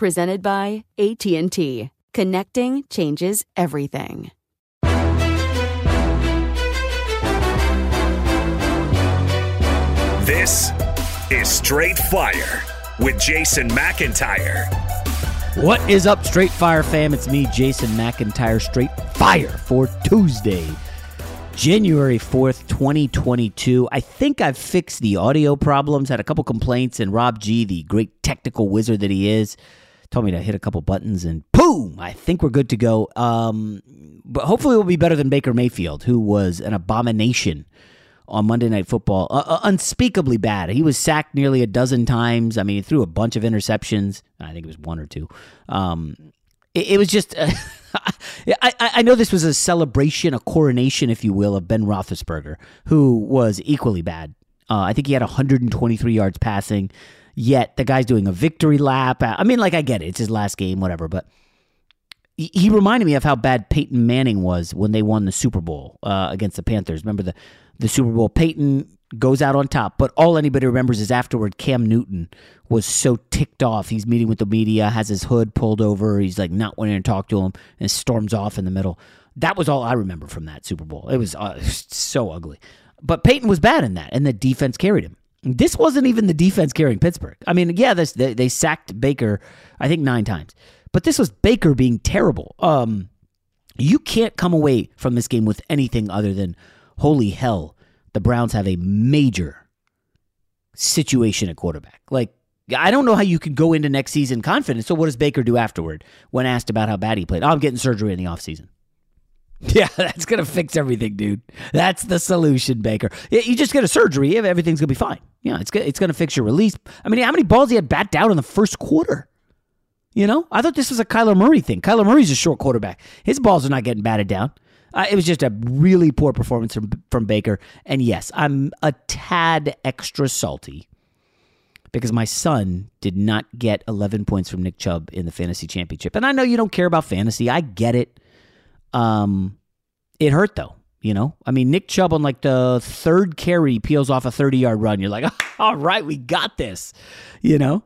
Presented by AT&T. Connecting changes everything. This is Straight Fire with Jason McIntyre. What is up, Straight Fire fam? It's me, Jason McIntyre, Straight Fire for Tuesday, January 4th, 2022. I think I've fixed the audio problems, had a couple complaints, and Rob G, the great technical wizard that he is, told me to hit a couple buttons and boom, I think we're good to go. Um, but hopefully we'll be better than Baker Mayfield, who was an abomination on Monday Night Football. Uh, uh, unspeakably bad. He was sacked nearly a dozen times. I mean, he threw a bunch of interceptions. I think it was one or two. Um, it, it, was just. Uh, I, I know this was a celebration, a coronation, if you will, of Ben Roethlisberger, who was equally bad. Uh, I think he had 123 yards passing. Yet the guy's doing a victory lap. I mean, like I get it; it's his last game, whatever. But he reminded me of how bad Peyton Manning was when they won the Super Bowl uh, against the Panthers. Remember the the Super Bowl? Peyton goes out on top, but all anybody remembers is afterward Cam Newton was so ticked off. He's meeting with the media, has his hood pulled over, he's like not wanting to talk to him, and storms off in the middle. That was all I remember from that Super Bowl. It was uh, so ugly. But Peyton was bad in that, and the defense carried him. This wasn't even the defense carrying Pittsburgh. I mean, yeah, this, they, they sacked Baker, I think nine times, but this was Baker being terrible. Um, you can't come away from this game with anything other than, holy hell, the Browns have a major situation at quarterback. Like, I don't know how you can go into next season confident. So, what does Baker do afterward when asked about how bad he played? Oh, I'm getting surgery in the offseason. Yeah, that's going to fix everything, dude. That's the solution, Baker. You just get a surgery, everything's going to be fine. Yeah, it's it's going to fix your release. I mean, how many balls he had bat down in the first quarter? You know, I thought this was a Kyler Murray thing. Kyler Murray's a short quarterback. His balls are not getting batted down. Uh, it was just a really poor performance from, from Baker. And yes, I'm a tad extra salty because my son did not get 11 points from Nick Chubb in the fantasy championship. And I know you don't care about fantasy. I get it. Um, it hurt though. You know, I mean, Nick Chubb on like the third carry peels off a 30 yard run. You're like, all right, we got this, you know?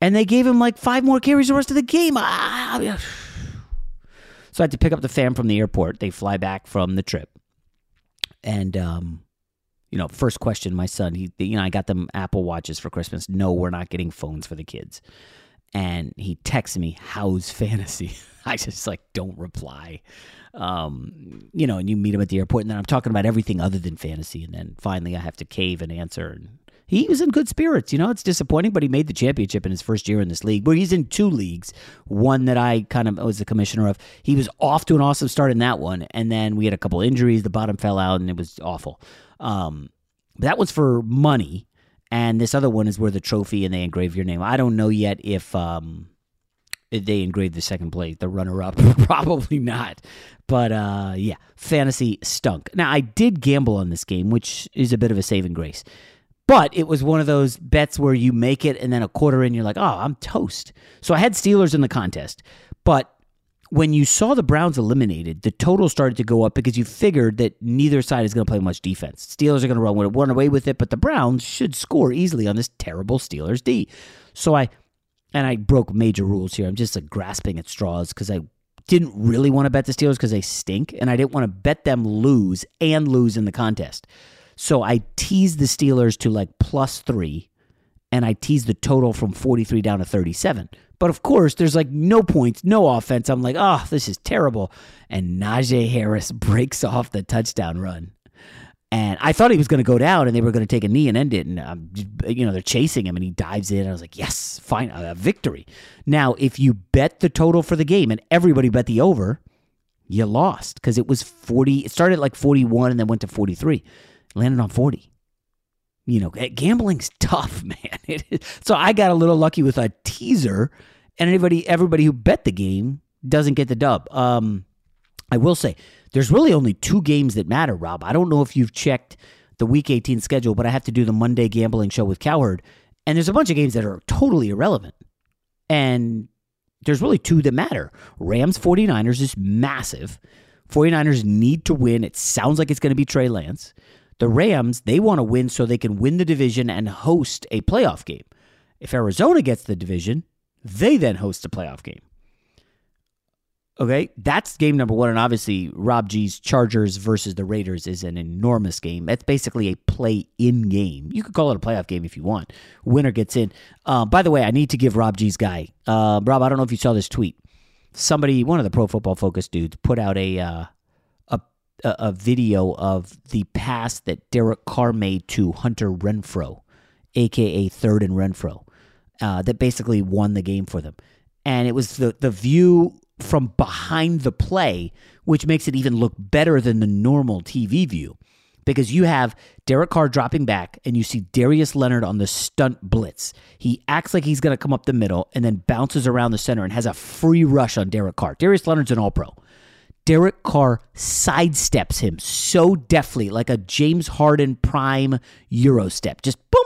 And they gave him like five more carries the rest of the game. Ah, so I had to pick up the fam from the airport. They fly back from the trip. And um, You know, first question, my son, he, you know, I got them Apple Watches for Christmas. No, we're not getting phones for the kids. And he texts me, "How's fantasy?" I just like don't reply. Um, you know, and you meet him at the airport, and then I'm talking about everything other than fantasy, and then finally I have to cave and answer. And he was in good spirits. You know, it's disappointing, but he made the championship in his first year in this league. Where he's in two leagues, one that I kind of was the commissioner of. He was off to an awesome start in that one, and then we had a couple injuries. The bottom fell out, and it was awful. Um, that was for money, and this other one is where the trophy and they engrave your name. I don't know yet if um, they engraved the second place, the runner up. Probably not. But uh, yeah, fantasy stunk. Now, I did gamble on this game, which is a bit of a saving grace. But it was one of those bets where you make it and then a quarter in, you're like, oh, I'm toast. So I had Steelers in the contest. But when you saw the Browns eliminated, the total started to go up because you figured that neither side is going to play much defense. Steelers are going to run, run away with it, but the Browns should score easily on this terrible Steelers D. So I and I broke major rules here. I'm just like grasping at straws because I didn't really want to bet the Steelers because they stink, and I didn't want to bet them lose and lose in the contest. So I teased the Steelers to like plus three, and I teased the total from 43 down to 37. But of course, there's like no points, no offense. I'm like, oh, this is terrible. And Najee Harris breaks off the touchdown run. And I thought he was going to go down and they were going to take a knee and end it. And, um, you know, they're chasing him and he dives in. I was like, yes, fine, a victory. Now, if you bet the total for the game and everybody bet the over, you lost because it was 40. It started like 41 and then went to 43. Landed on 40. You know, gambling's tough, man. so I got a little lucky with a teaser, and anybody, everybody who bet the game doesn't get the dub. Um, I will say, there's really only two games that matter, Rob. I don't know if you've checked the Week 18 schedule, but I have to do the Monday gambling show with Cowherd, and there's a bunch of games that are totally irrelevant. And there's really two that matter. Rams 49ers is massive. 49ers need to win. It sounds like it's going to be Trey Lance. The Rams, they want to win so they can win the division and host a playoff game. If Arizona gets the division, they then host a playoff game. Okay, that's game number one. And obviously, Rob G's Chargers versus the Raiders is an enormous game. That's basically a play in game. You could call it a playoff game if you want. Winner gets in. Uh, by the way, I need to give Rob G's guy, uh, Rob, I don't know if you saw this tweet. Somebody, one of the pro football focus dudes, put out a, uh, a, a video of the pass that Derek Carr made to Hunter Renfrow, aka Third and Renfrow, uh, that basically won the game for them. And it was the, the view from behind the play, which makes it even look better than the normal TV view. Because you have Derek Carr dropping back and you see Darius Leonard on the stunt blitz. He acts like he's going to come up the middle and then bounces around the center and has a free rush on Derek Carr. Darius Leonard's an all pro. Derek Carr sidesteps him so deftly, like a James Harden prime Euro step. Just boom,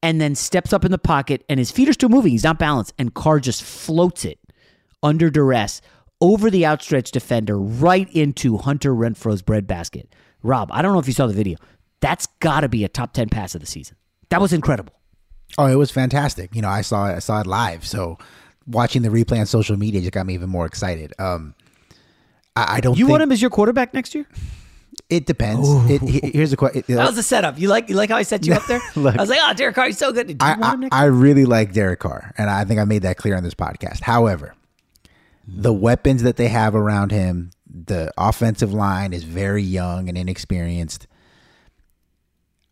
and then steps up in the pocket, and his feet are still moving. He's not balanced, and Carr just floats it under duress over the outstretched defender right into Hunter Renfrow's breadbasket. Rob, I don't know if you saw the video. That's got to be a top 10 pass of the season. That was incredible. Oh, it was fantastic. You know, I saw it, I saw it live. So watching the replay on social media just got me even more excited. Um, I, I don't. You think, want him as your quarterback next year? It depends. It, here's a question. That was a setup. You like you like how I set you up there? Look, I was like, oh, Derek Carr, he's so good. I, I, I really like Derek Carr, and I think I made that clear on this podcast. However, the weapons that they have around him, the offensive line is very young and inexperienced.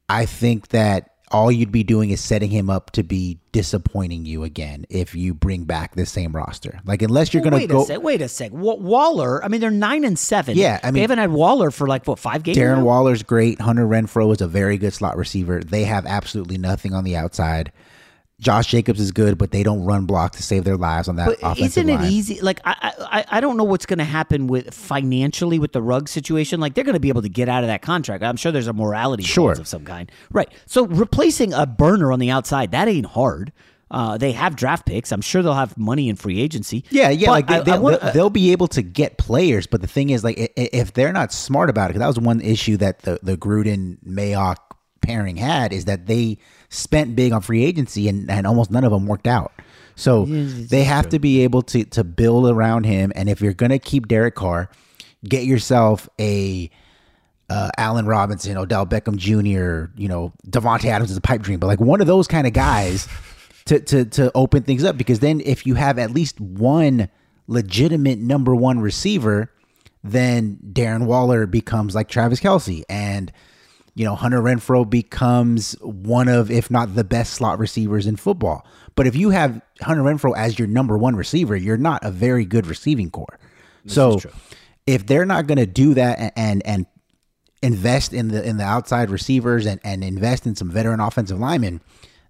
I think that all you'd be doing is setting him up to be disappointing you again if you bring back the same roster. Like unless you're well, going to go. A sec, wait a sec. What Waller. I mean, they're nine and seven. Yeah, I mean, they haven't had Waller for like what five games. Darren now? Waller's great. Hunter Renfrow is a very good slot receiver. They have absolutely nothing on the outside. Josh Jacobs is good, but they don't run block to save their lives on that but offensive isn't it line. easy? Like I, I, I don't know what's going to happen with financially with the rug situation. Like they're going to be able to get out of that contract. I'm sure there's a morality Sure. of some kind, right? So replacing a burner on the outside that ain't hard. Uh, they have draft picks. I'm sure they'll have money in free agency. Yeah, yeah, But like they, I- I they'll, they'll be able to get players, but the thing is, like, if they're not smart about it, because that was one issue that the the Gruden Mayock pairing had, is that they spent big on free agency and, and almost none of them worked out. So they have to be able to to build around him, and if you're gonna keep Derek Carr, get yourself a uh, Allen Robinson, Odell Beckham Jr., you know, Davante Adams is a pipe dream, but like one of those kind of guys to to to open things up because then if you have at least one legitimate number one receiver, then Darren Waller becomes like Travis Kelce and you know Hunter Renfrow becomes one of if not the best slot receivers in football. But if you have Hunter Renfrow as your number one receiver, you're not a very good receiving corps. This so if they're not going to do that and, and and invest in the in the outside receivers and and invest in some veteran offensive linemen,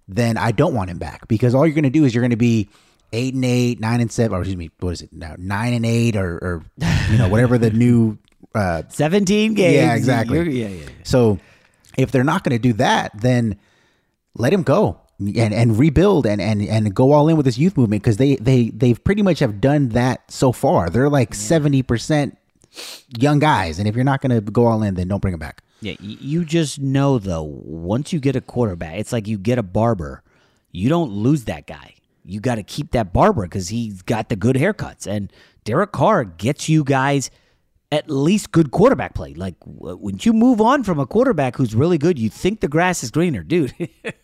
then I don't want him back because all you're going to do is you're going to be eight and eight, nine and seven, or excuse me, what is it now? Nine and eight, or, or you know whatever the new uh, 17 games. Yeah, exactly. Yeah, yeah, yeah. So if they're not going to do that, then let him go and and rebuild and and and go all in with this youth movement because they they they've pretty much have done that so far. They're like seventy percent young guys, and if you're not going to go all in, then don't bring them back. Yeah, you just know though, once you get a quarterback, it's like you get a barber. You don't lose that guy. You got to keep that barber because he's got the good haircuts. And Derek Carr gets you guys at least good quarterback play. Like when you move on from a quarterback who's really good, you think the grass is greener, dude.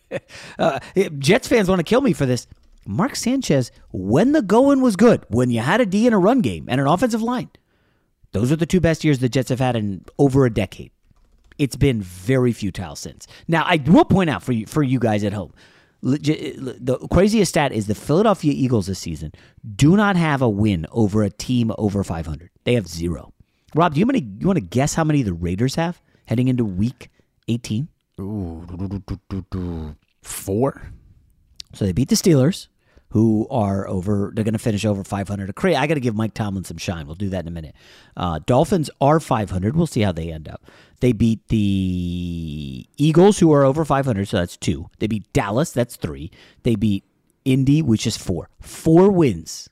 uh, Jets fans want to kill me for this. Mark Sanchez, when the going was good, when you had a D in a run game and an offensive line, those are the two best years the Jets have had in over a decade. It's been very futile since. Now, I will point out for you for you guys at home, legit, the craziest stat is the Philadelphia Eagles this season do not have a win over a team over 500. They have zero. Rob, do you, you want to guess how many the Raiders have heading into Week 18? Four. So they beat the Steelers, who are over. They're going to finish over 500. Cra- I got to give Mike Tomlin some shine. We'll do that in a minute. Uh, Dolphins are 500. We'll see how they end up. They beat the Eagles, who are over 500. So that's two. They beat Dallas. That's three. They beat Indy, which is four. Four wins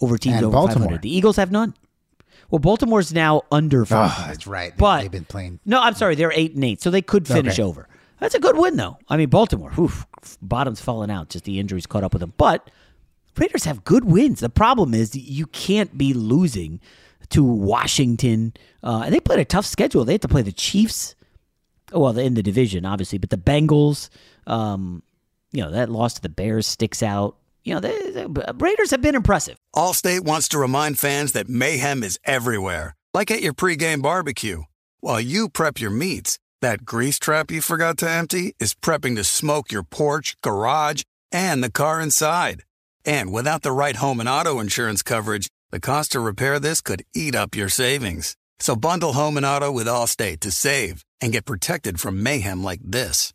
over teams And over Baltimore. 500. The Eagles have none. Well, Baltimore's now under 500. Oh, that's right. But they've been playing. No, I'm sorry. They're eight and eight, so they could finish Okay. over. That's a good win, though. I mean, Baltimore, oof, bottom's falling out. Just the injuries caught up with them. But Raiders have good wins. The problem is you can't be losing to Washington. Uh, and they played a tough schedule. They had to play the Chiefs. Well, in the division, obviously, but the Bengals. Um, you know that loss to the Bears sticks out. You know, the, the uh, Raiders have been impressive. Allstate wants to remind fans that mayhem is everywhere, like at your pregame barbecue. While you prep your meats, that grease trap you forgot to empty is prepping to smoke your porch, garage, and the car inside. And without the right home and auto insurance coverage, the cost to repair this could eat up your savings. So bundle home and auto with Allstate to save and get protected from mayhem like this.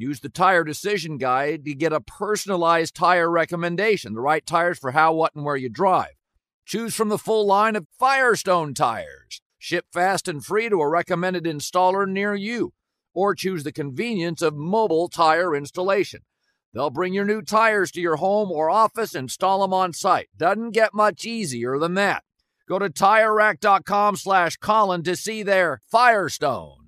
Use the Tire Decision Guide to get a personalized tire recommendation, the right tires for how, what, and where you drive. Choose from the full line of Firestone tires. Ship fast and free to a recommended installer near you. Or choose the convenience of mobile tire installation. They'll bring your new tires to your home or office, install them on site. Doesn't get much easier than that. Go to TireRack.com slash Colin to see their Firestone.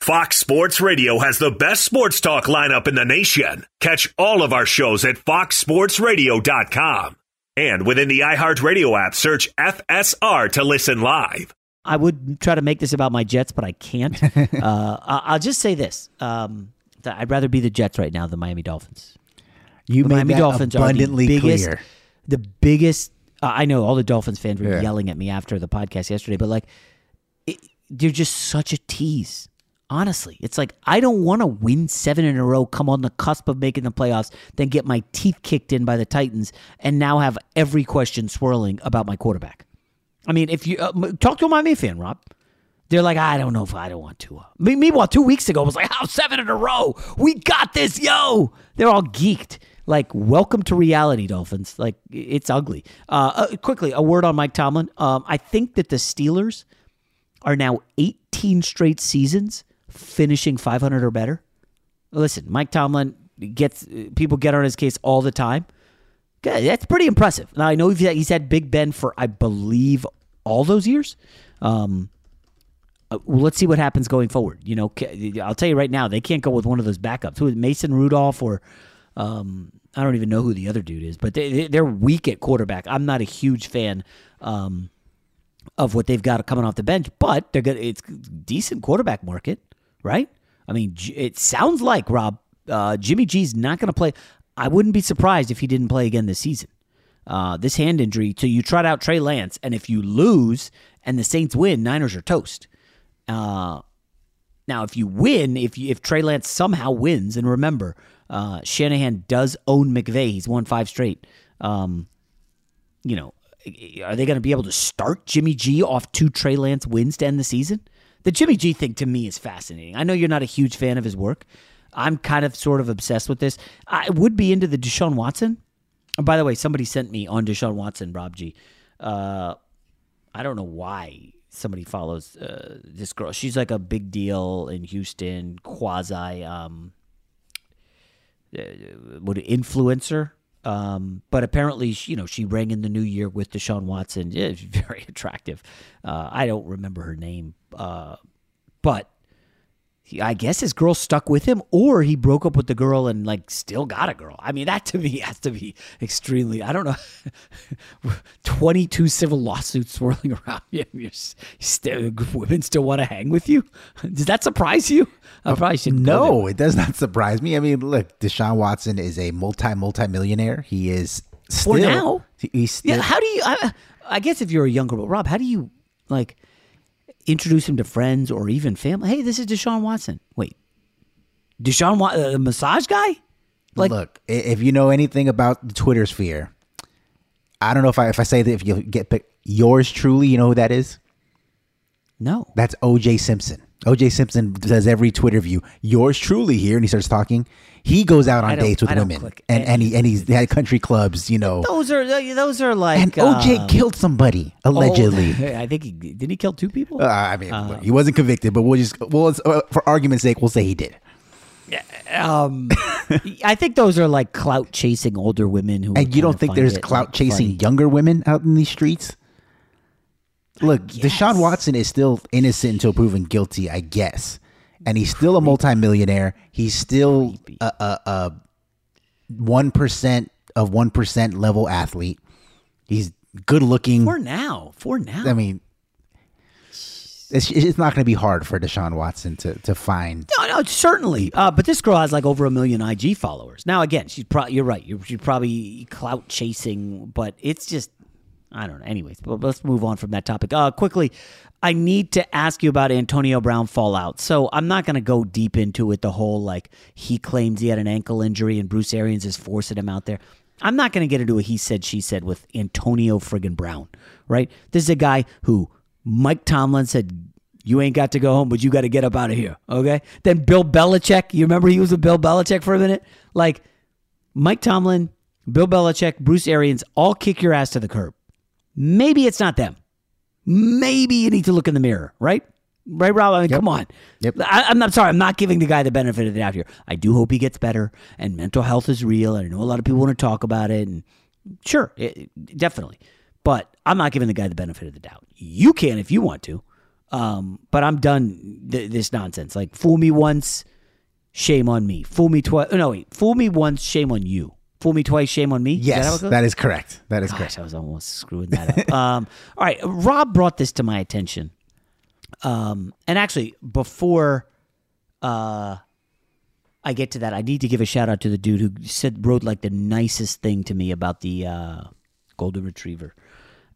Fox Sports Radio has the best sports talk lineup in the nation. Catch all of our shows at foxsportsradio.com. And within the iHeartRadio app, search FSR to listen live. I would try to make this about my Jets, but I can't. uh, I'll just say this: um, I'd rather be the Jets right now than Miami Dolphins. You the made Miami that Dolphins abundantly are the biggest, clear. The biggest. Uh, I know all the Dolphins fans were Yeah. yelling at me after the podcast yesterday, but like, it, they're just such a tease. Honestly, it's like I don't want to win seven in a row, come on the cusp of making the playoffs, then get my teeth kicked in by the Titans, and now have every question swirling about my quarterback. I mean, if you uh, talk to a Miami fan, Rob, they're like, I don't know if I don't want to. Me- Meanwhile, two weeks ago, it was like, how seven in a row? We got this, yo! They're all geeked. Like, welcome to reality, Dolphins. Like, it's ugly. Uh, uh, quickly, a word on Mike Tomlin. Um, I think that the Steelers are now 18 straight seasons finishing 500 or better. Listen, Mike Tomlin gets people get on his case all the time. Okay, that's pretty impressive. Now I know he's had, Big Ben for I believe all those years. Um, uh, let's see what happens going forward. You know, I'll tell you right now, they can't go with one of those backups. Who is Mason Rudolph or um, I don't even know who the other dude is, but they- they're weak at quarterback. I'm not a huge fan um, of what they've got coming off the bench, but they're good. It's decent quarterback market, right? I mean, it sounds like Rob uh, Jimmy G's not going to play. I wouldn't be surprised if he didn't play again this season. Uh, this hand injury. So you trot out Trey Lance, and if you lose and the Saints win, Niners are toast. Uh, now, if you win, if you, if Trey Lance somehow wins, and remember, uh, Shanahan does own McVay. He's won five straight. Um, you know, are they going to be able to start Jimmy G off two Trey Lance wins to end the season? The Jimmy G thing to me is fascinating. I know you're not a huge fan of his work. I'm kind of sort of obsessed with this. I would be into the Deshaun Watson. And by the way, somebody sent me on Deshaun Watson, Rob G. Uh, I don't know why somebody follows uh, this girl. She's like a big deal in Houston, quasi um, uh, what influencer. Um, but apparently, she, you know, she rang in the new year with Deshaun Watson. Yeah, very attractive. Uh, I don't remember her name, uh, but he, I guess his girl stuck with him, or he broke up with the girl and like still got a girl. I mean, that to me has to be extremely. I don't know. Twenty-two civil lawsuits swirling around you. You're, s- still, women still want to hang with you. Does that surprise you? I probably should No, it does not surprise me. I mean, look, Deshaun Watson is a multi multi millionaire. He is still, For now? He's still, Yeah, how do you? I, I guess if you're a younger, but Rob, how do you like introduce him to friends or even family? Hey, this is Deshaun Watson. Wait, Deshaun Watson, uh, the massage guy? Like, look, if you know anything about the Twitter sphere, I don't know if I if I say that if you get picked, yours truly, you know who that is? No, that's O.J. Simpson. O.J. Simpson does every Twitter view. Yours truly here, and he starts talking. He goes out on dates with women, and and he and he's had country clubs, you know. those are those are like. and O.J. um, killed somebody allegedly. oh, I think he did. He kill two people. Uh, I mean, look, he wasn't convicted, but we'll just well, uh, for argument's sake, we'll say he did. Um, I think those are like clout chasing older women who. And you don't think there's clout chasing funny. younger women out in these streets? Look, Deshaun Watson is still innocent until proven guilty, I guess, and he's still a multimillionaire. He's still a a- a one percent of one percent level athlete. He's good looking. For now, for now. I mean, it's, it's not going to be hard for Deshaun Watson to to find. No, no, certainly. Uh, but this girl has like over a million IG followers. Now, again, she's probably you're right. You're, she's probably clout chasing, but it's just I don't know. Anyways, let's move on from that topic. Uh, quickly, I need to ask you about Antonio Brown fallout. So I'm not going to go deep into it. The whole like he claims he had an ankle injury and Bruce Arians is forcing him out there. I'm not going to get into a he said she said with Antonio friggin' Brown. Right? This is a guy who Mike Tomlin said you ain't got to go home, but you got to get up out of here. Okay. Then Bill Belichick. You remember he was with Bill Belichick for a minute. Like Mike Tomlin, Bill Belichick, Bruce Arians, all kick your ass to the curb. Maybe it's not them. Maybe you need to look in the mirror, right? Right, Rob? I mean, Yep. come on. Yep. I, I'm not sorry. I'm not giving the guy the benefit of the doubt here. I do hope he gets better, and mental health is real. And I know a lot of people want to talk about it, and sure, it, definitely. But I'm not giving the guy the benefit of the doubt. You can if you want to, um, but I'm done th- this nonsense. Like fool me once, shame on me. Fool me twice. No, wait. Fool me once, shame on you. Fool me twice, shame on me. Is that how it Yes, goes? that is correct. That is Gosh, correct. I was almost screwing that up. um, all right, Rob brought this to my attention, um, and actually, before uh, I get to that, I need to give a shout out to the dude who said wrote like the nicest thing to me about the uh, golden retriever.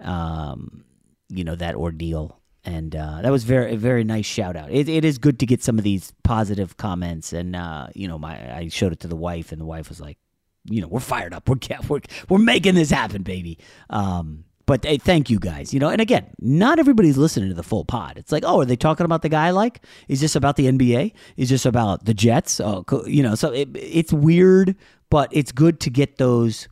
Um, you know that ordeal, and uh, that was very a very nice shout out. It, it is good to get some of these positive comments, and uh, you know, my I showed it to the wife, and the wife was like, you know, we're fired up. We're we're we're making this happen, baby. Um, but hey, thank you guys. You know, and again, not everybody's listening to the full pod. It's like, oh, are they talking about the guy I like? Is this about the NBA? Is this about the Jets? Oh, you know, so it, it's weird, but it's good to get those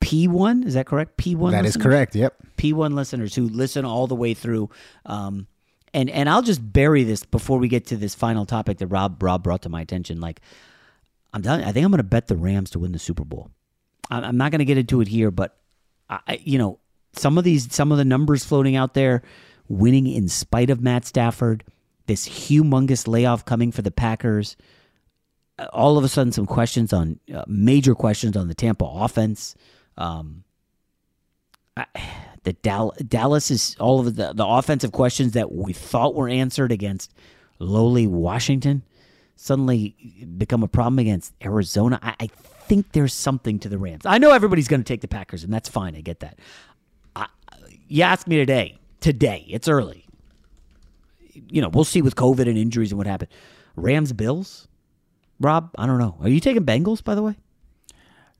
P one. Is that correct? P one. That is correct. Yep. P1 listeners who listen all the way through. Um, and and I'll just bury this before we get to this final topic that Rob Rob brought to my attention. Like, I'm done. I think I'm going to bet the Rams to win the Super Bowl. I'm not going to get into it here, but I, I- you know, some of these, some of the numbers floating out there, winning in spite of Matt Stafford, this humongous layoff coming for the Packers. uh, All of a sudden, some questions on uh, major questions on the Tampa offense. Um, I- the Dal- Dallas is all of the, the offensive questions that we thought were answered against lowly Washington suddenly become a problem against Arizona. I, I think there's something to the Rams. I know everybody's going to take the Packers, and that's fine. I get that. I, you asked me today. Today, it's early. You know, we'll see with COVID and injuries and what happened. Rams, Bills, Rob. I don't know. Are you taking Bengals? By the way.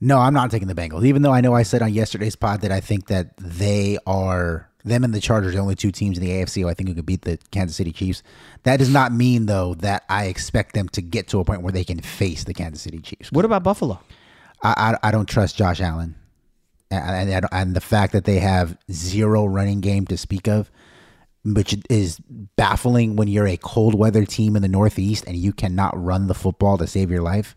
No, I'm not taking the Bengals. Even though I know I said on yesterday's pod that I think that they are them and the Chargers, the only two teams in the AFC who I think who could beat the Kansas City Chiefs. That does not mean though that I expect them to get to a point where they can face the Kansas City Chiefs. What about Buffalo? I I, I don't trust Josh Allen, and, and and the fact that they have zero running game to speak of, which is baffling when you're a cold weather team in the Northeast and you cannot run the football to save your life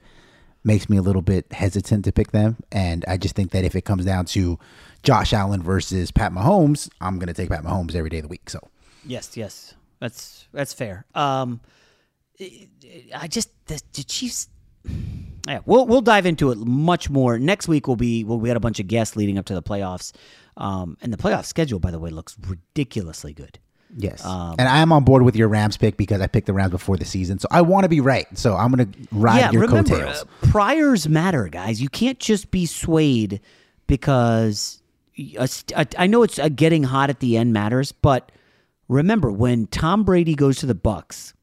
makes me a little bit hesitant to pick them. And I just think that if it comes down to Josh Allen versus Pat Mahomes, I'm going to take Pat Mahomes every day of the week. So Yes, yes, that's that's fair. Um, I just the, the Chiefs. Yeah, we'll we'll dive into it much more next week. We'll be well, we got a bunch of guests leading up to the playoffs, um, and the playoff schedule, by the way, looks ridiculously good. Yes, Um, and I am on board with your Rams pick because I picked the Rams before the season. So I want to be right. So I'm going to ride yeah, your remember, coattails. uh, priors matter, guys. You can't just be swayed because a st- a- I know it's uh getting hot at the end matters, but remember when Tom Brady goes to the Bucks,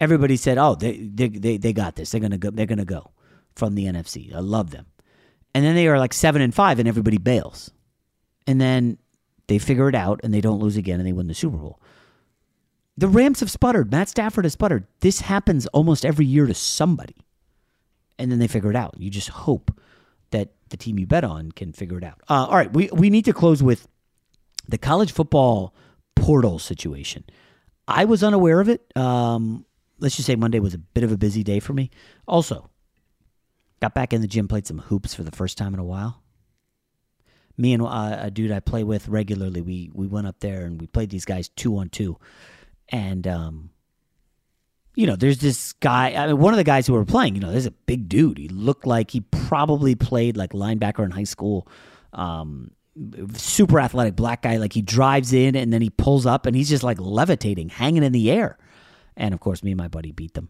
everybody said, "Oh, they they they, they got this. They're gonna go. They're gonna go from the NFC. I love them." And then they are like seven and five, and everybody bails. And then they figure it out, and they don't lose again, and they win the Super Bowl. The Rams have sputtered. Matt Stafford has sputtered. This happens almost every year to somebody. And then they figure it out. You just hope that the team you bet on can figure it out. Uh, all right, we, we need to close with the college football portal situation. I was unaware of it. Um, let's just say Monday was a bit of a busy day for me. Also, got back in the gym, played some hoops for the first time in a while. Me and uh, a dude I play with regularly, we we went up there and we played these guys two on two, and um, you know, there's this guy. I mean, one of the guys who were playing, you know, there's a big dude. He looked like he probably played like linebacker in high school. Um, super athletic black guy. Like he drives in and then he pulls up and he's just like levitating, hanging in the air. And of course, me and my buddy beat them.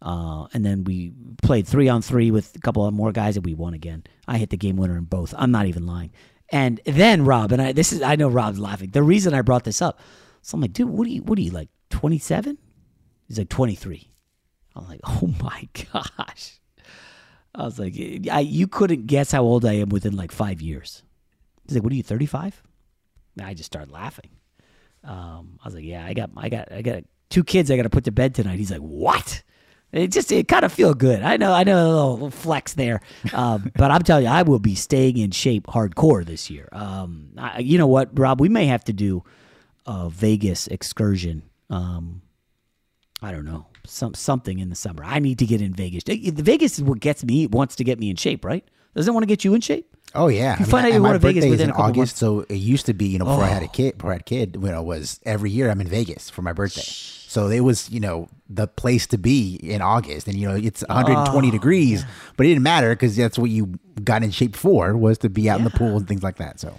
Uh, and then we played three on three with a couple of more guys and we won again. I hit the game winner in both. I'm not even lying. And then Rob and I, this is I know Rob's laughing. The reason I brought this up, so I'm like, dude, what are you? What are you like? 27? He's like 23. I'm like, oh my gosh. I was like, I, you couldn't guess how old I am within like five years. He's like, what are you, 35? I just started laughing. Um, I was like, yeah, I got, I got, I got two kids I got to put to bed tonight. He's like, what? It just, it kind of feel good. I know, I know a little flex there. Um, but I'm telling you, I will be staying in shape hardcore this year. Um, I, you know what, Rob, we may have to do a Vegas excursion. Um, I don't know, some something in the summer. I need to get in Vegas. The Vegas is what gets me, wants to get me in shape, right? Doesn't want to get you in shape? Oh yeah, you find out you're my to Vegas within August, months. so it used to be you know before I had a Oh. kid, before I had a kid, you know, was every year I'm in Vegas for my birthday. So it was you know the place to be in August, and you know it's 120 Oh, degrees, but it didn't matter because that's what you got in shape for was to be out in the pool and things like that. So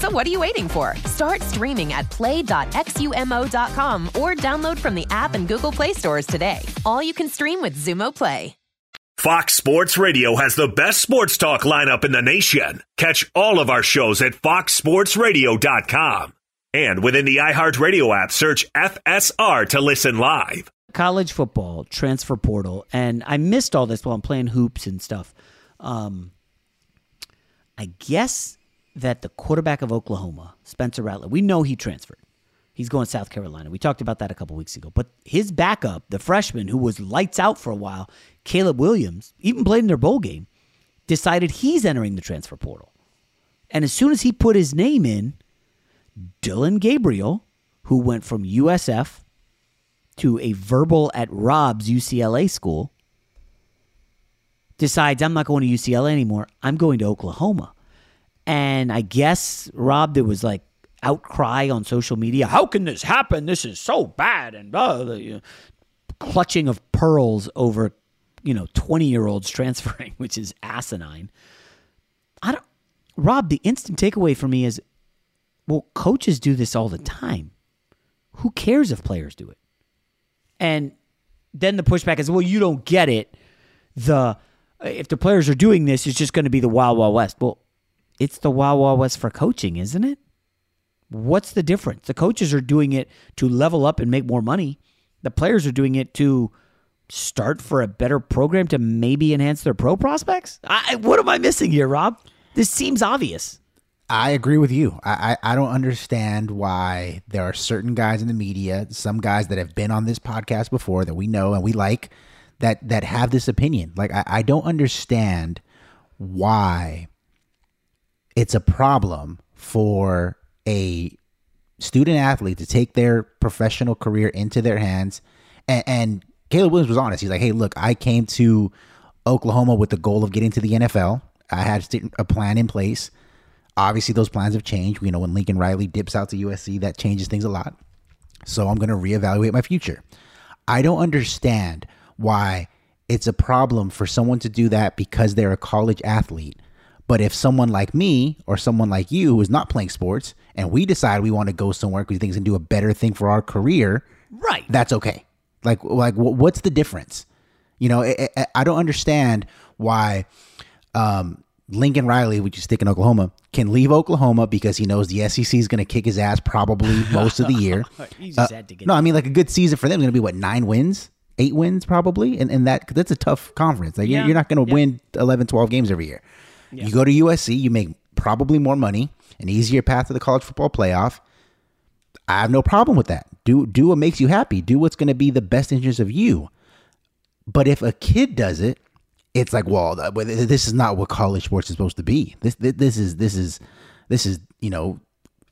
So what are you waiting for? Start streaming at play.xumo.com or download from the app and Google Play stores today. All you can stream with Xumo Play. Fox Sports Radio has the best sports talk lineup in the nation. Catch all of our shows at foxsportsradio.com. And within the iHeartRadio app, search FSR to listen live. college football transfer portal, and I missed all this while I'm playing hoops and stuff. Um, I guess that the quarterback of Oklahoma, Spencer Rattler, we know he transferred. He's going to South Carolina. We talked about that a couple weeks ago. But his backup, the freshman who was lights out for a while, Caleb Williams, even played in their bowl game, decided he's entering the transfer portal. And as soon as he put his name in, Dillon Gabriel, who went from USF to a verbal at Rob's UCLA school, decides I'm not going to UCLA anymore. I'm going to Oklahoma. And I guess, Rob, there was like outcry on social media. How can this happen? This is so bad. And uh, blah, blah, you know, clutching of pearls over, you know, 20 year olds transferring, which is asinine. I don't, Rob, the instant takeaway for me is well, coaches do this all the time. Who cares if players do it? And then the pushback is, well, you don't get it. The if the players are doing this, it's just going to be the wild wild west. Well, it's the wild west for coaching, isn't it? What's the difference? The coaches are doing it to level up and make more money. The players are doing it to start for a better program to maybe enhance their pro prospects. I, what am I missing here, Rob? This seems obvious. I agree with you. I, I, I don't understand why there are certain guys in the media, some guys that have been on this podcast before that we know and we like, that that have this opinion. Like I, I don't understand why it's a problem for a student athlete to take their professional career into their hands. And, and Caleb Williams was honest. He's like, hey, look, I came to Oklahoma with the goal of getting to the NFL. I had a plan in place. Obviously, those plans have changed. You know, when Lincoln Riley dips out to USC, that changes things a lot. So I'm going to reevaluate my future. I don't understand why it's a problem for someone to do that because they're a college athlete. But if someone like me or someone like you who is not playing sports and we decide we want to go somewhere because we think it's going to do a better thing for our career, right? That's okay. Like, like what's the difference? You know, I, I don't understand why um, Lincoln Riley, which is stick in Oklahoma, can leave Oklahoma because he knows the SEC is going to kick his ass probably most of the year. uh, no, I mean like a good season for them is going to be what nine wins, eight wins probably, and and that that's a tough conference. Like yeah. you're, you're, not going to yeah. win 11, 12 games every year. Yeah. You go to USC, you make probably more money, an easier path to the college football playoff. I have no problem with that. Do do what makes you happy. Do what's going to be the best interest of you. But if a kid does it, it's like, well, this is not what college sports is supposed to be. This this is this is this is you know,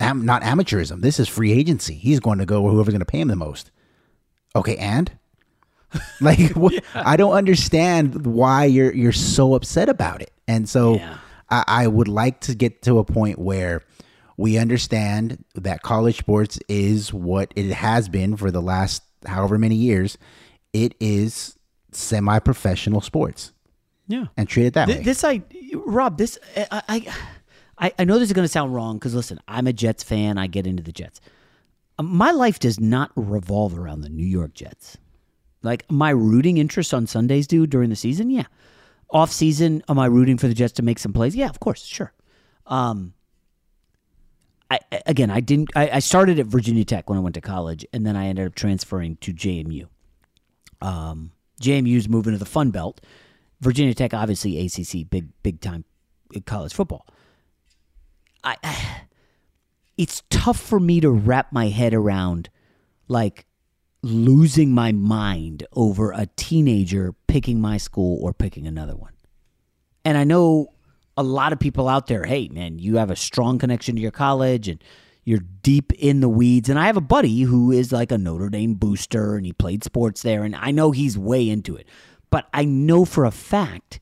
am, not amateurism. This is free agency. He's going to go where whoever's going to pay him the most. Okay, and like what, yeah. I don't understand why you're you're so upset about it. And so yeah. I, I would like to get to a point where we understand that college sports is what it has been for the last however many years. It is semi-professional sports. Yeah, and treat it that Th- way. This I, Rob. This I, I, I know this is going to sound wrong because listen, I'm a Jets fan. I get into the Jets. My life does not revolve around the New York Jets. Like my rooting interest on Sundays do during the season, yeah. Off season, am I rooting for the Jets to make some plays? Yeah, of course, sure. Um, I, again, I didn't. I, I, started at Virginia Tech when I went to college, and then I ended up transferring to JMU. Um, JMU's moving to the Sun Belt. Virginia Tech, obviously ACC, big big time college football. I, it's tough for me to wrap my head around, like losing my mind over a teenager picking my school or picking another one. And I know a lot of people out there, hey, man, you have a strong connection to your college and you're deep in the weeds. And I have a buddy who is like a Notre Dame booster and he played sports there. And I know he's way into it. But I know for a fact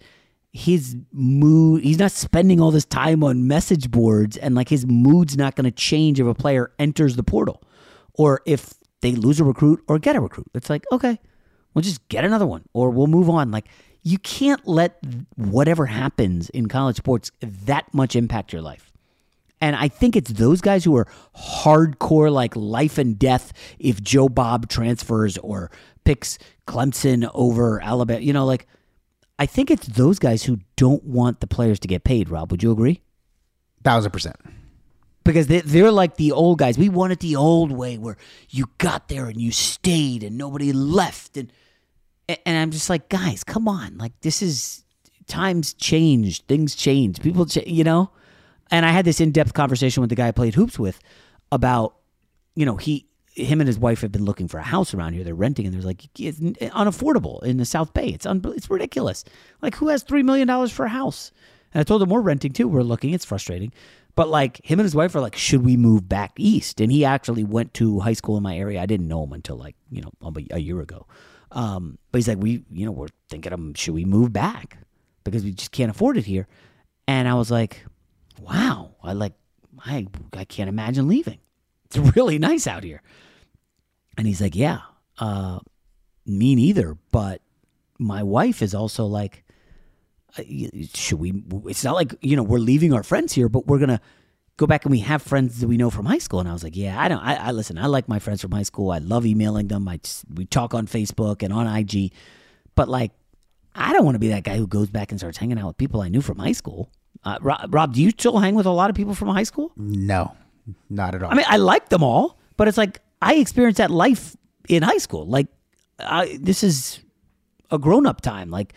his mood, he's not spending all this time on message boards and like his mood's not going to change if a player enters the portal or if they lose a recruit or get a recruit. It's like, okay, we'll just get another one or we'll move on. Like, you can't let whatever happens in college sports that much impact your life. And I think it's those guys who are hardcore, like life and death if Joe Bob transfers or picks Clemson over Alabama. You know, like, I think it's those guys who don't want the players to get paid, Rob. Would you agree? Thousand percent because they, they're like the old guys. We want it the old way where you got there and you stayed and nobody left. And, and I'm just like, guys, come on. Like, this is times change, things change, people, ch- you know? And I had this in depth conversation with the guy I played hoops with about, you know, he, him and his wife have been looking for a house around here. They're renting, and they're like, it's unaffordable in the South Bay. It's un- it's ridiculous. Like, who has three million dollars for a house? And I told him we're renting too. We're looking. It's frustrating. But like him and his wife are like, should we move back east? And he actually went to high school in my area. I didn't know him until like you know a year ago. Um, but he's like, we you know we're thinking of should we move back because we just can't afford it here. And I was like, wow, I like I I can't imagine leaving. It's really nice out here. And he's like, yeah, uh, me neither. But my wife is also like, should we? It's not like you know we're leaving our friends here, but we're gonna go back and we have friends that we know from high school. And I was like, yeah, I don't. I, I listen. I like my friends from high school. I love emailing them. I just, we talk on Facebook and on IG, but like, I don't want to be that guy who goes back and starts hanging out with people I knew from high school. Uh, Rob, Rob, do you still hang with a lot of people from high school? No, Not at all. I mean, I like them all, but it's like I experienced that life in high school. Like, I, this is a grown up time. Like,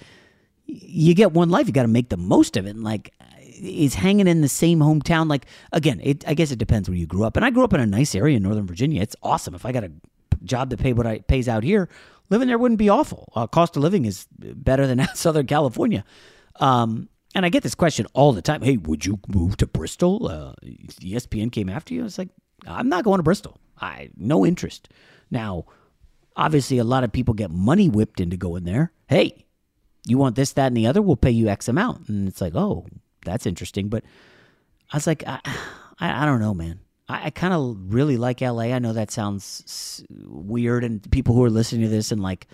you get one life, you got to make the most of it. And like, is hanging in the same hometown. Like, again, it, I guess it depends where you grew up. And I grew up in a nice area in Northern Virginia. It's awesome. If I got a job that pay what I pays out here, living there wouldn't be awful. Uh, cost of living is better than Southern California. Um, and I get this question all the time. Hey, would you move to Bristol? Uh, ESPN came after you. It's like I'm not going to Bristol. I no interest. Now, obviously, a lot of people get money whipped into going there. Hey, you want this, that, and the other? We'll pay you X amount. And it's like, oh, that's interesting. But I was like, I, I, I don't know, man. I, I kind of really like LA. I know that sounds weird, and people who are listening to this and like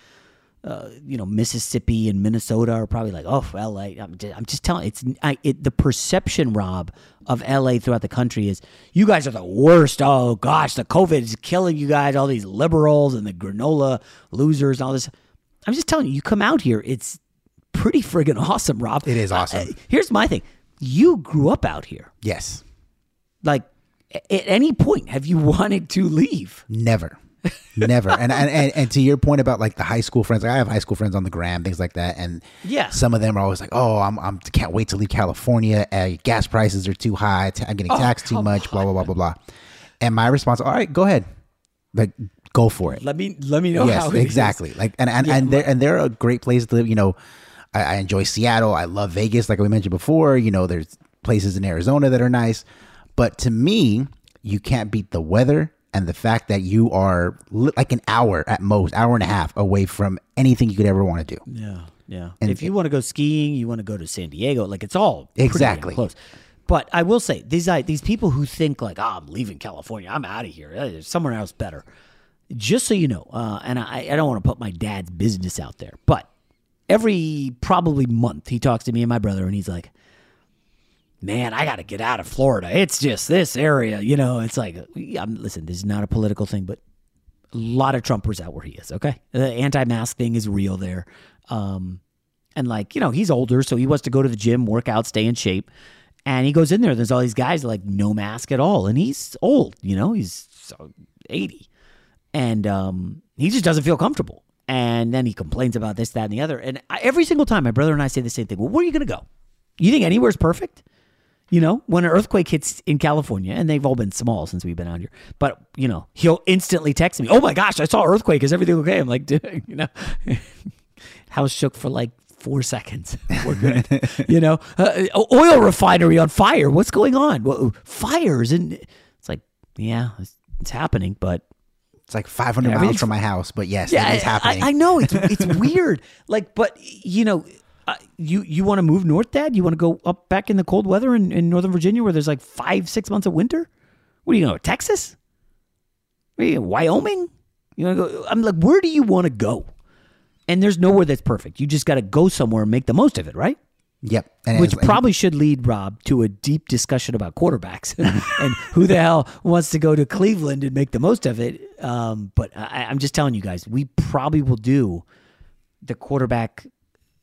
uh, you know Mississippi and Minnesota are probably like, oh, L.A. I'm just, I'm just telling it's I, it, the perception, Rob, of L.A. throughout the country is you guys are the worst. Oh gosh, the COVID is killing you guys. All these liberals and the granola losers and all this. I'm just telling you, you come out here, it's pretty friggin' awesome, Rob. It is awesome. Uh, here's my thing: you grew up out here. Yes. Like, at any point, have you wanted to leave? Never. Never. And, and, and and to your point about like the high school friends, like I have high school friends on the gram, things like that, and yeah, some of them are always like, "Oh, I'm I'm can't wait to leave California. Uh, gas prices are too high. I'm getting Oh, taxed too much. Blah blah blah blah blah." And my response, "All right, go ahead, like go for it." Let me let me know yes, how it is. exactly. Like and and Yeah, and they're and they're a great place to live. You know, I, I enjoy Seattle. I love Vegas, like we mentioned before. You know, there's places in Arizona that are nice, but to me, you can't beat the weather and the fact that you are li- like an hour at most, hour and a half away from anything you could ever want to do. Yeah, yeah. And if you want to go skiing, you want to go to San Diego. Like it's all Exactly. close. But I will say these I, these people who think like, oh, I'm leaving California, I'm out of here. Uh, There's somewhere else better. Just so you know, uh, and I, I don't want to put my dad's business out there, but every probably month he talks to me and my brother, and he's like, man, I got to get out of Florida. It's just this area, you know. It's like, I'm, listen, this is not a political thing, but a lot of Trumpers out where he is. Okay, the anti-mask thing is real there, um, and like you know, he's older, so he wants to go to the gym, work out, stay in shape, and he goes in there. There's all these guys like no mask at all, and he's old, you know, he's eighty, and um, he just doesn't feel comfortable. And then he complains about this, that, and the other. And I, every single time, my brother and I say the same thing. Well, where are you going to go? You think anywhere's perfect? You know, when an earthquake hits in California, and they've all been small since we've been out here, but you know, he'll instantly text me, "Oh my gosh, I saw an earthquake. Is everything okay?" I'm like, Dude, you know, house shook for like four seconds. We're good. you know, uh, oil refinery on fire. What's going on? Well, fires and it's like, yeah, it's, it's happening, but It's like 500 miles Everything's- from my house, but yes, yeah, it is happening. I, I know it's it's weird. Like, but you know, uh, you you want to move north, Dad? You want to go up back in the cold weather in, in Northern Virginia where there's like five six months of winter? What are you going to Texas? What are you, Wyoming? You want to go? I'm like, where do you want to go? And there's nowhere that's perfect. You just got to go somewhere and make the most of it, right? Yep. And Which as- probably should lead Rob to a deep discussion about quarterbacks and who the hell wants to go to Cleveland and make the most of it. Um, but I, I'm just telling you guys, we probably will do the quarterback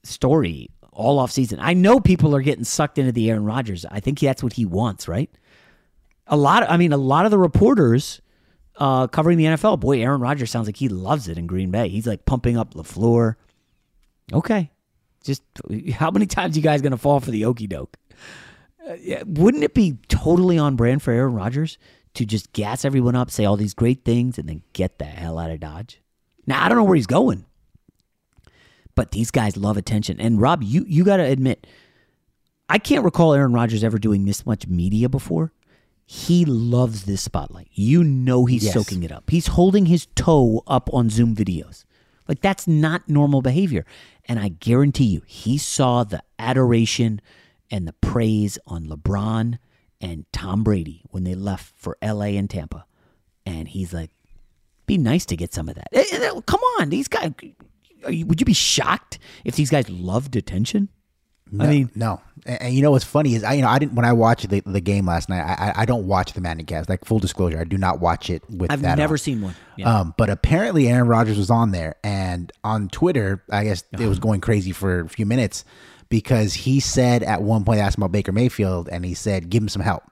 story all off season. I know people are getting sucked into the Aaron Rodgers. I think that's what he wants, right? A lot. Of, I mean, a lot of the reporters uh, covering the NFL. Boy, Aaron Rodgers sounds like he loves it in Green Bay. He's like pumping up LaFleur. Okay, just how many times you guys gonna fall for the okey doke? Uh, wouldn't it be totally on brand for Aaron Rodgers to just gas everyone up, say all these great things, and then get the hell out of Dodge? Now I don't know where he's going, but these guys love attention. And Rob, you you got to admit, I can't recall Aaron Rodgers ever doing this much media before. He loves this spotlight. You know he's Yes. soaking it up. He's holding his toe up on Zoom videos. Like that's not normal behavior. And I guarantee you, he saw the adoration and the praise on LeBron and Tom Brady when they left for LA and Tampa. And he's like, be nice to get some of that. Eh, eh, Come on, these guys. You, would you be shocked if these guys loved attention? No, I mean, no. And, and you know what's funny is I, you know, I didn't when I watched the, the game last night. I, I I don't watch the Manning cast. Like full disclosure, I do not watch it with I've never on. seen one. Yeah. Um, but apparently Aaron Rodgers was on there, and on Twitter, I guess it Uh-huh. was going crazy for a few minutes because he said at one point, asked him about Baker Mayfield, and he said, "Give him some help."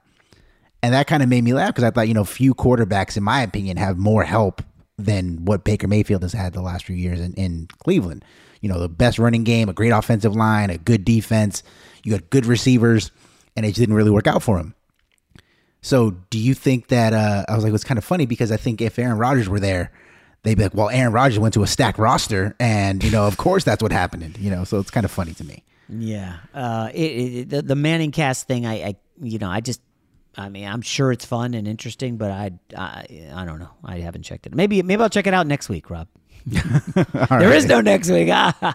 And that kind of made me laugh because I thought, you know, few quarterbacks, in my opinion, have more help than what Baker Mayfield has had the last few years in, in Cleveland. You know, the best running game, a great offensive line, a good defense. You got good receivers, and it just didn't really work out for him. So, do you think that? Uh, I was like, it was kind of funny because I think if Aaron Rodgers were there, they'd be like, well, Aaron Rodgers went to a stacked roster, and you know, of course, that's what happened. You know, so it's kind of funny to me. Yeah, uh, it, it, the, the Manning cast thing, I, I, you know, I just, I mean, I'm sure it's fun and interesting, but I, I, I don't know. I haven't checked it. Maybe, maybe I'll check it out next week, Rob. there right. is no next week. All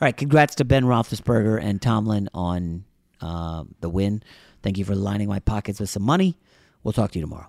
right, congrats to Ben Roethlisberger and Tomlin on uh, the win. Thank you for lining my pockets with some money. We'll talk to you tomorrow.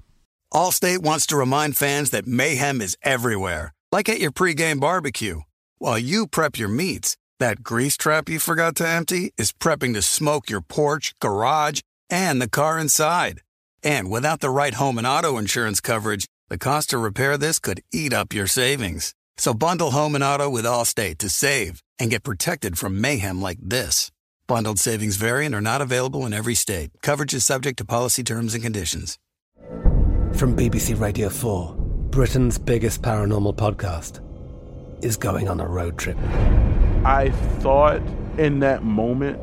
Allstate wants to remind fans that mayhem is everywhere, like at your pregame barbecue. While you prep your meats, that grease trap you forgot to empty is prepping to smoke your porch, garage, and the car inside. And without the right home and auto insurance coverage, the cost to repair this could eat up your savings. So bundle home and auto with Allstate to save and get protected from mayhem like this. Bundled savings variant are not available in every state. Coverage is subject to policy terms and conditions. From BBC Radio 4, Britain's biggest paranormal podcast is going on a road trip. I thought in that moment,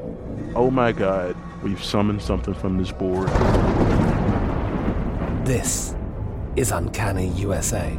oh my God, we've summoned something from this board. This is Uncanny USA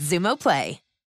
Xumo Play.